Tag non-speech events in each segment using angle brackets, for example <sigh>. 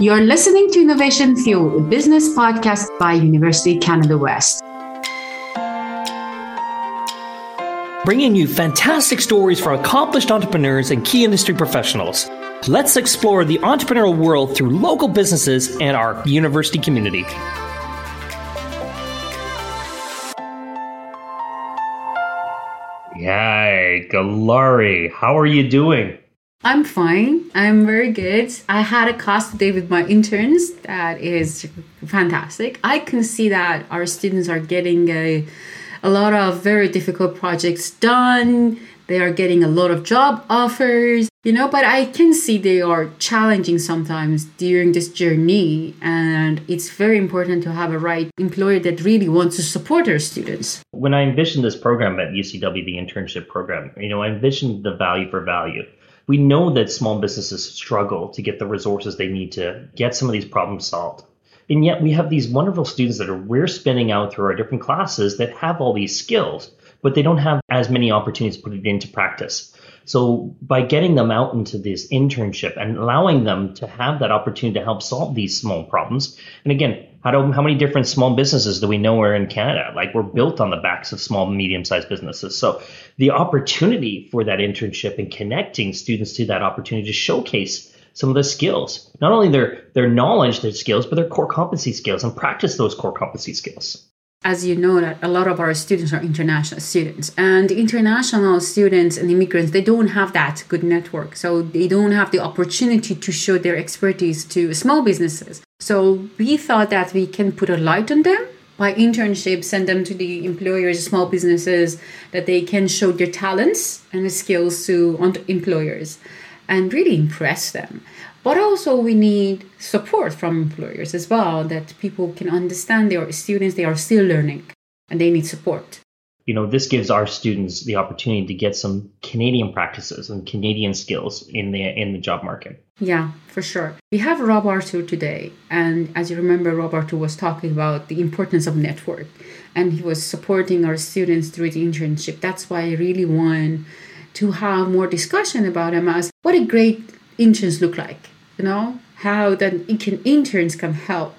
You're listening to Innovation Fuel, a business podcast by University Canada West. Bringing you fantastic stories from accomplished entrepreneurs and key industry professionals. Let's explore the entrepreneurial world through local businesses and our university community. Yay, Galari, how are you doing? I'm fine. I'm very good. I had a class today with my interns that is fantastic. I can see that our students are getting a, a lot of very difficult projects done. They are getting a lot of job offers, you know, but I can see they are challenging sometimes during this journey. And it's very important to have a right employer that really wants to support their students. When I envisioned this program at UCW, the internship program, you know, I envisioned the value for value we know that small businesses struggle to get the resources they need to get some of these problems solved. And yet we have these wonderful students that are we're spinning out through our different classes that have all these skills, but they don't have as many opportunities to put it into practice. So by getting them out into this internship and allowing them to have that opportunity to help solve these small problems, and again, how do how many different small businesses do we know are in Canada? Like we're built on the backs of small, medium sized businesses. So the opportunity for that internship and connecting students to that opportunity to showcase some of the skills, not only their their knowledge, their skills, but their core competency skills, and practice those core competency skills as you know that a lot of our students are international students and international students and immigrants they don't have that good network. So they don't have the opportunity to show their expertise to small businesses. So we thought that we can put a light on them by internship send them to the employers small businesses that they can show their talents and skills to employers and really impress them but also we need support from employers as well that people can understand their students they are still learning and they need support. You know this gives our students the opportunity to get some canadian practices and canadian skills in the in the job market. Yeah for sure. We have rob arthur today and as you remember rob arthur was talking about the importance of network and he was supporting our students through the internship. That's why i really want to have more discussion about him as what a great interns look like you know, how that can, interns can help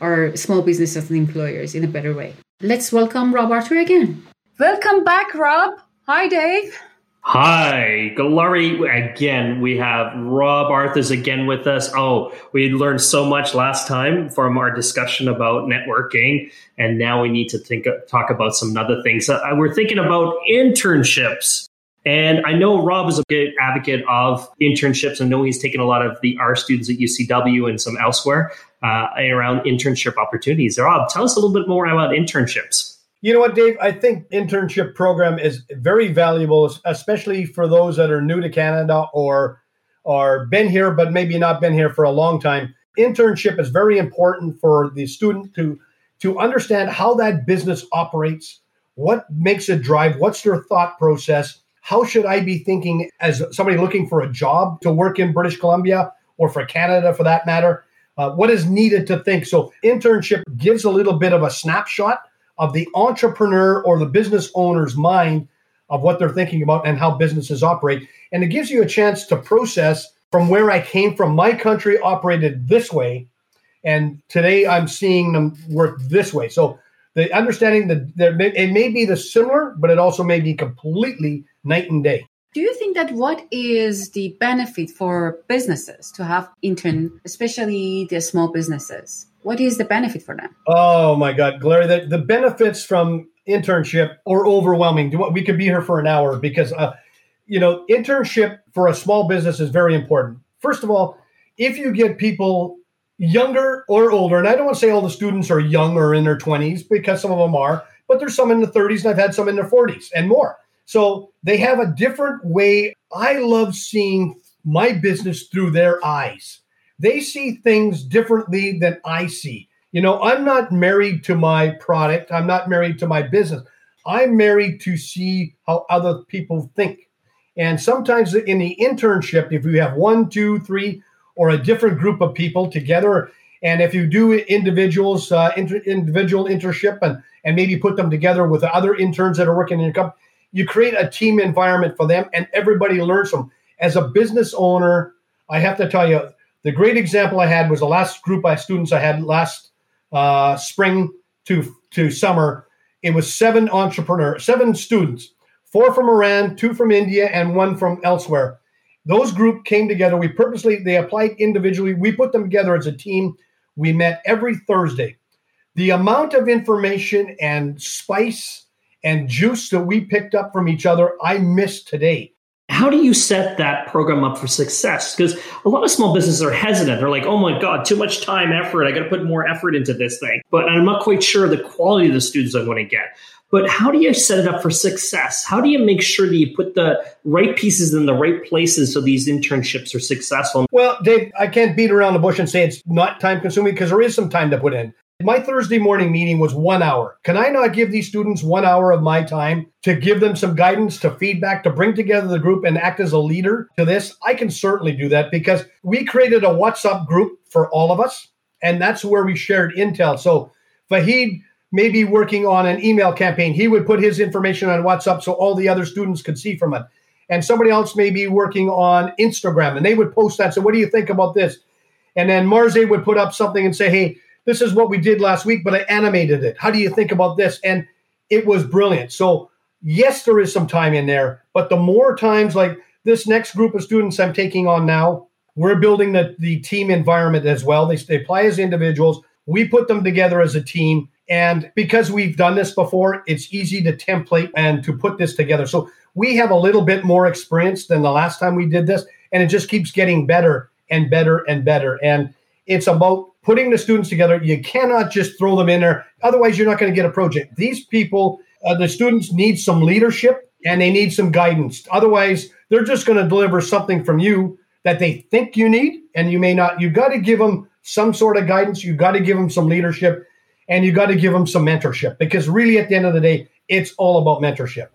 our small businesses and employers in a better way. Let's welcome Rob Arthur again. Welcome back, Rob. Hi, Dave. Hi, Galari. Again, we have Rob Arthurs again with us. Oh, we learned so much last time from our discussion about networking, and now we need to think talk about some other things. Uh, we're thinking about internships. And I know Rob is a good advocate of internships. I know he's taken a lot of the R students at UCW and some elsewhere uh, around internship opportunities. Rob, tell us a little bit more about internships. You know what, Dave? I think internship program is very valuable, especially for those that are new to Canada or or been here but maybe not been here for a long time. Internship is very important for the student to to understand how that business operates, what makes it drive, what's their thought process, how should I be thinking as somebody looking for a job to work in British Columbia or for Canada for that matter? Uh, what is needed to think? So, internship gives a little bit of a snapshot of the entrepreneur or the business owner's mind of what they're thinking about and how businesses operate. And it gives you a chance to process from where I came from. My country operated this way, and today I'm seeing them work this way. So, the understanding that it may be the similar, but it also may be completely night and day. Do you think that what is the benefit for businesses to have intern, especially the small businesses? What is the benefit for them? Oh my God, Gloria, the, the benefits from internship are overwhelming. We could be here for an hour because, uh, you know, internship for a small business is very important. First of all, if you get people younger or older, and I don't want to say all the students are young or in their 20s because some of them are, but there's some in the 30s and I've had some in their 40s and more. So they have a different way. I love seeing my business through their eyes. They see things differently than I see. You know, I'm not married to my product, I'm not married to my business. I'm married to see how other people think. And sometimes in the internship, if you have one, two, three, or a different group of people together, and if you do individuals, uh, inter- individual internship, and and maybe put them together with other interns that are working in your company, you create a team environment for them and everybody learns from as a business owner I have to tell you, the great example I had was the last group of students I had last uh, spring to to summer. It was seven entrepreneurs, seven students, four from Iran, two from India, and one from elsewhere. Those group came together. We purposely they applied individually. We put them together as a team. We met every Thursday. The amount of information and spice and juice that we picked up from each other, I miss today how do you set that program up for success? Because a lot of small businesses are hesitant. They're like, oh my God, too much time, effort. I got to put more effort into this thing. But I'm not quite sure the quality of the students I'm going to get. But how do you set it up for success? How do you make sure that you put the right pieces in the right places so these internships are successful? Well, Dave, I can't beat around the bush and say it's not time consuming because there is some time to put in. My Thursday morning meeting was one hour. Can I not give these students one hour of my time to give them some guidance, to feedback, to bring together the group and act as a leader to this? I can certainly do that because we created a WhatsApp group for all of us, and that's where we shared intel. So Fahid may be working on an email campaign. He would put his information on WhatsApp so all the other students could see from it. And somebody else may be working on Instagram and they would post that. So, what do you think about this? And then Marze would put up something and say, hey, this is what we did last week, but I animated it. How do you think about this? And it was brilliant. So, yes, there is some time in there, but the more times like this next group of students I'm taking on now, we're building the, the team environment as well. They, they apply as individuals. We put them together as a team. And because we've done this before, it's easy to template and to put this together. So we have a little bit more experience than the last time we did this. And it just keeps getting better and better and better. And it's about putting the students together. You cannot just throw them in there. Otherwise, you're not going to get a project. These people, uh, the students need some leadership and they need some guidance. Otherwise, they're just going to deliver something from you that they think you need and you may not. You've got to give them some sort of guidance. you've got to give them some leadership and you got to give them some mentorship because really at the end of the day, it's all about mentorship.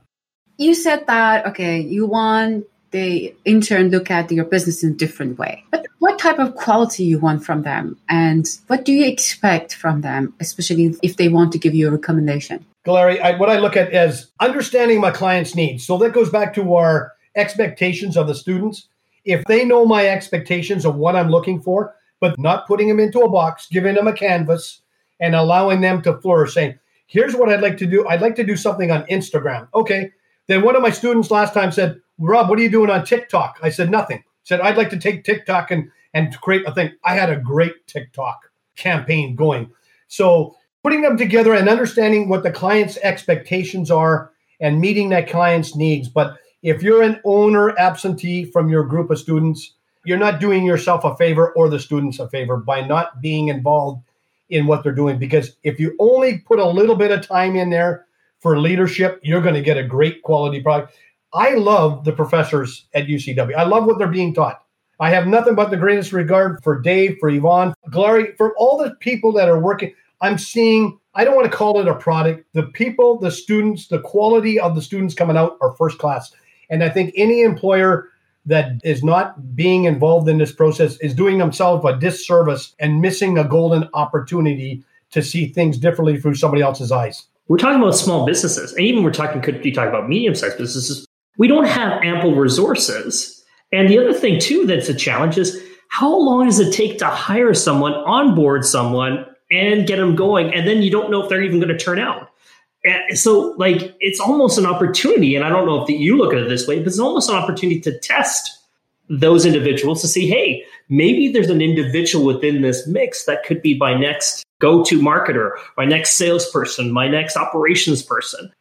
You said that, okay, you want the intern look at your business in a different way. But what type of quality you want from them and what do you expect from them, especially if they want to give you a recommendation? Galari, I, what I look at is understanding my client's needs. So that goes back to our expectations of the students. If they know my expectations of what I'm looking for, but not putting them into a box, giving them a canvas and allowing them to flourish, saying, here's what I'd like to do. I'd like to do something on Instagram. Okay. Then one of my students last time said, Rob, what are you doing on TikTok? I said, nothing. Said, I'd like to take TikTok and, and create a thing. I had a great TikTok campaign going. So putting them together and understanding what the client's expectations are and meeting that client's needs. But if you're an owner absentee from your group of students, you're not doing yourself a favor or the students a favor by not being involved in what they're doing. Because if you only put a little bit of time in there for leadership, you're going to get a great quality product. I love the professors at UCW. I love what they're being taught. I have nothing but the greatest regard for Dave, for Yvonne, Glory, for all the people that are working. I'm seeing, I don't want to call it a product. The people, the students, the quality of the students coming out are first class. And I think any employer that is not being involved in this process is doing themselves a disservice and missing a golden opportunity to see things differently through somebody else's eyes. We're talking about small businesses, and even we're talking could be talking about medium sized businesses we don't have ample resources. And the other thing, too, that's a challenge is how long does it take to hire someone, onboard someone, and get them going? And then you don't know if they're even going to turn out. And so, like, it's almost an opportunity. And I don't know if you look at it this way, but it's almost an opportunity to test those individuals to see, hey, maybe there's an individual within this mix that could be my next go to marketer, my next salesperson, my next operations person.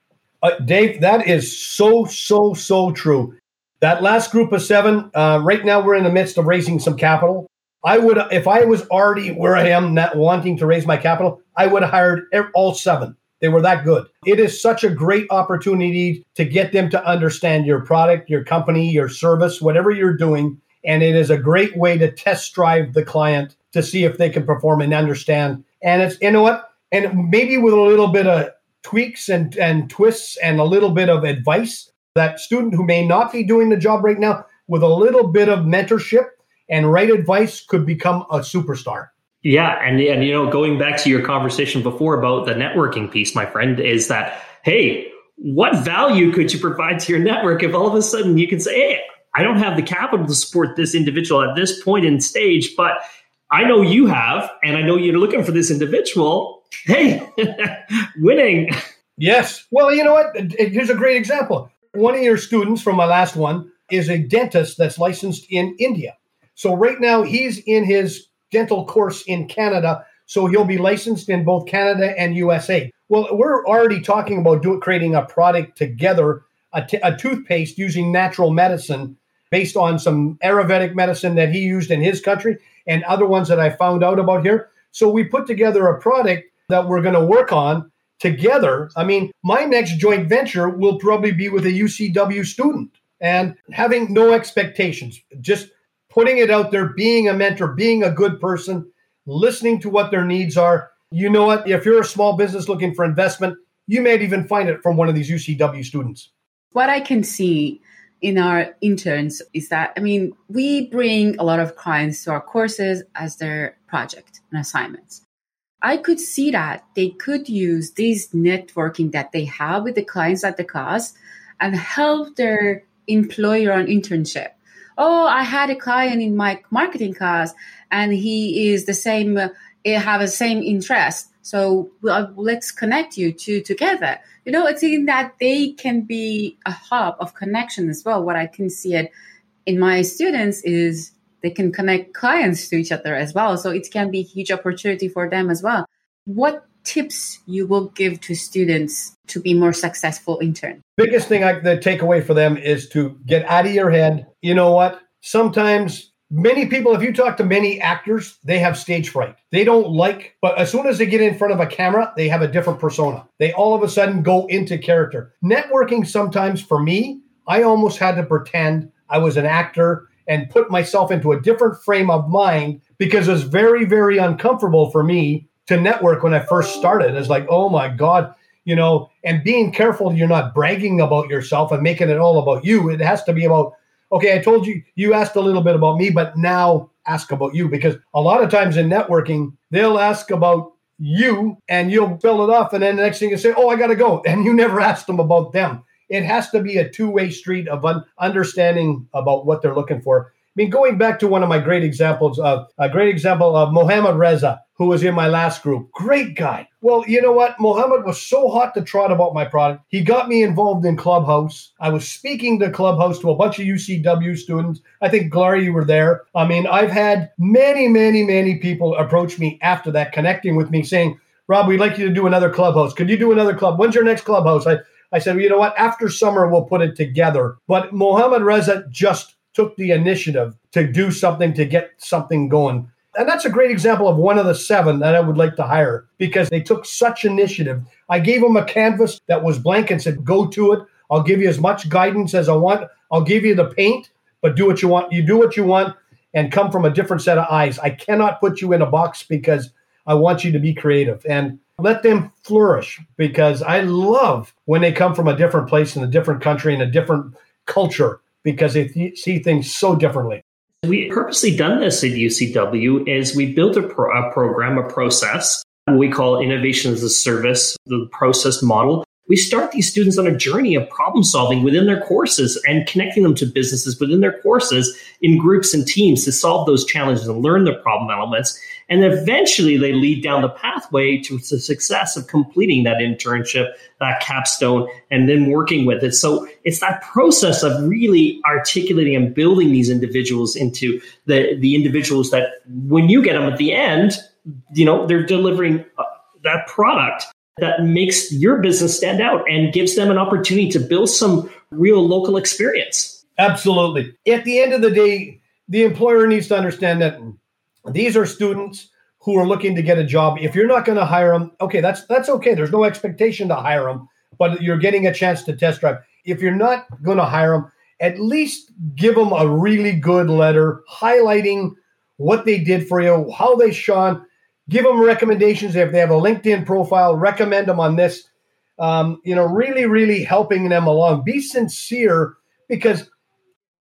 Uh, Dave, that is so, so, so true. That last group of seven, uh, right now we're in the midst of raising some capital. I would, if I was already where I am, not wanting to raise my capital, I would have hired all seven. They were that good. It is such a great opportunity to get them to understand your product, your company, your service, whatever you're doing. And it is a great way to test drive the client to see if they can perform and understand. And it's, you know what? And maybe with a little bit of tweaks and, and twists and a little bit of advice, that student who may not be doing the job right now, with a little bit of mentorship and right advice, could become a superstar. Yeah, and and you know, going back to your conversation before about the networking piece, my friend, is that hey, what value could you provide to your network if all of a sudden you can say, hey, I don't have the capital to support this individual at this point in stage, but I know you have, and I know you're looking for this individual. Hey, <laughs> winning. Yes. Well, you know what? Here's a great example. One of your students from my last one is a dentist that's licensed in India. So right now he's in his dental course in Canada. So he'll be licensed in both Canada and USA. Well, we're already talking about do, creating a product together, a, t- a toothpaste using natural medicine based on some Ayurvedic medicine that he used in his country and other ones that I found out about here. So we put together a product that we're going to work on together. I mean, my next joint venture will probably be with a UCW student and having no expectations, just putting it out there, being a mentor, being a good person, listening to what their needs are. You know what? If you're a small business looking for investment, you may even find it from one of these UCW students. What I can see in our interns is that, I mean, we bring a lot of clients to our courses as their project and assignments. I could see that they could use this networking that they have with the clients at the class and help their employer on internship. Oh, I had a client in my marketing class and he is the same, uh, have the same interest. So let's connect you two together. You know, it's in that they can be a hub of connection as well. What I can see it in my students is they can connect clients to each other as well. So it can be a huge opportunity for them as well. What tips you will give to students to be more successful intern? Biggest thing I the takeaway for them is to get out of your head. You know what? Sometimes many people, if you talk to many actors, they have stage fright. They don't like, but as soon as they get in front of a camera, they have a different persona. They all of a sudden go into character. Networking sometimes for me, I almost had to pretend I was an actor and put myself into a different frame of mind because it's very, very uncomfortable for me to network when I first started. It's like, oh my God, you know, and being careful you're not bragging about yourself and making it all about you. It has to be about, okay, I told you, you asked a little bit about me, but now ask about you because a lot of times in networking, they'll ask about you and you'll fill it off. And then the next thing you say, oh, I got to go. <laughs> And you never asked them about them it has to be a two-way street of un- understanding about what they're looking for. I mean, going back to one of my great examples of a great example of Mohammed Reza, who was in my last group. Great guy. Well, you know what? Mohammed was so hot to trot about my product. He got me involved in Clubhouse. I was speaking to Clubhouse to a bunch of UCW students. I think, Gloria, you were there. I mean, I've had many, many, many people approach me after that, connecting with me, saying, Rob, we'd like you to do another Clubhouse. Could you do another club? When's your next Clubhouse? I, I said, well, you know what? After summer, we'll put it together. But Mohammed Reza just took the initiative to do something to get something going. And that's a great example of one of the seven that I would like to hire because they took such initiative. I gave them a canvas that was blank and said, go to it. I'll give you as much guidance as I want. I'll give you the paint, but do what you want. You do what you want and come from a different set of eyes. I cannot put you in a box because I want you to be creative. And let them flourish because I love when they come from a different place in a different country and a different culture because they th- see things so differently. We purposely done this at UCW is we built a, pro- a program, a process we call innovation as a service, the process model, we start these students on a journey of problem solving within their courses and connecting them to businesses within their courses in groups and teams to solve those challenges and learn the problem elements. And eventually they lead down the pathway to the success of completing that internship, that capstone, and then working with it. So it's that process of really articulating and building these individuals into the, the individuals that when you get them at the end, you know, they're delivering uh, that product that makes your business stand out and gives them an opportunity to build some real local experience. Absolutely. At the end of the day, the employer needs to understand that these are students who are looking to get a job. If you're not going to hire them, okay, that's that's okay. There's no expectation to hire them, but you're getting a chance to test drive. If you're not going to hire them, at least give them a really good letter highlighting what they did for you, how they shone, give them recommendations if they have a LinkedIn profile. Recommend them on this. Um, you know, really, really helping them along. Be sincere because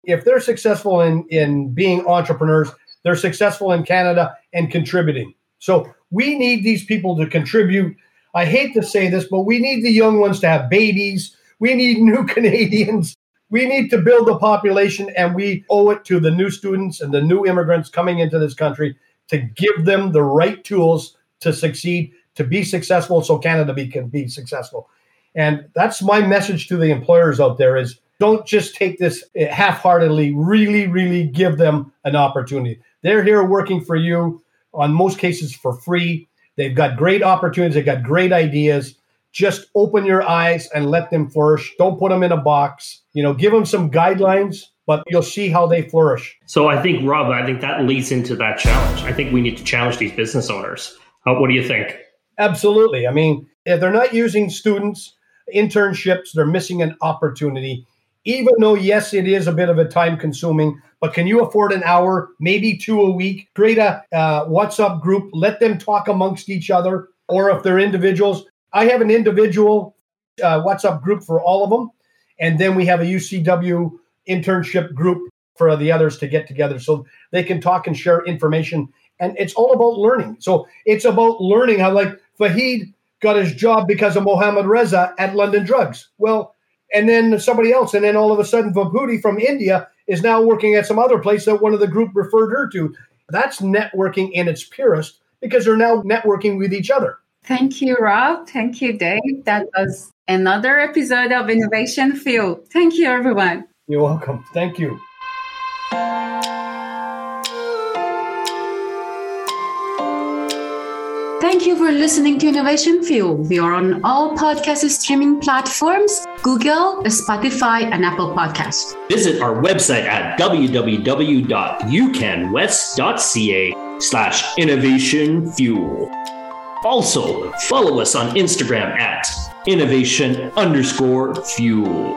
if they're successful in in being entrepreneurs, they're successful in Canada and contributing. So we need these people to contribute. I hate to say this, but we need the young ones to have babies. We need new <laughs> Canadians we need to build the population and we owe it to the new students and the new immigrants coming into this country to give them the right tools to succeed, to be successful so Canada be, can be successful. And that's my message to the employers out there is don't just take this half-heartedly, really, really give them an opportunity. They're here working for you on most cases for free. They've got great opportunities, they've got great ideas just open your eyes and let them flourish. Don't put them in a box. You know, give them some guidelines, but you'll see how they flourish. So I think, Rob, I think that leads into that challenge. I think we need to challenge these business owners. Uh, what do you think? Absolutely. I mean, if they're not using students, internships, they're missing an opportunity. Even though, yes, it is a bit of a time consuming, but can you afford an hour, maybe two a week? Create a uh, WhatsApp group, let them talk amongst each other. Or if they're individuals, I have an individual uh, WhatsApp group for all of them, and then we have a UCW internship group for the others to get together so they can talk and share information. And it's all about learning. So it's about learning how, like Fahid got his job because of Mohammad Reza at London Drugs. Well, and then somebody else, and then all of a sudden, Vibhuti from India is now working at some other place that one of the group referred her to. That's networking in its purest because they're now networking with each other. Thank you, Rob. Thank you, Dave. That was another episode of Innovation Fuel. Thank you, everyone. You're welcome. Thank you. Thank you for listening to Innovation Fuel. We are on all podcast streaming platforms Google, Spotify, and Apple Podcasts. Visit our website at www.ucanwest.ca slash innovation fuel. Also, follow us on Instagram at innovation underscore fuel.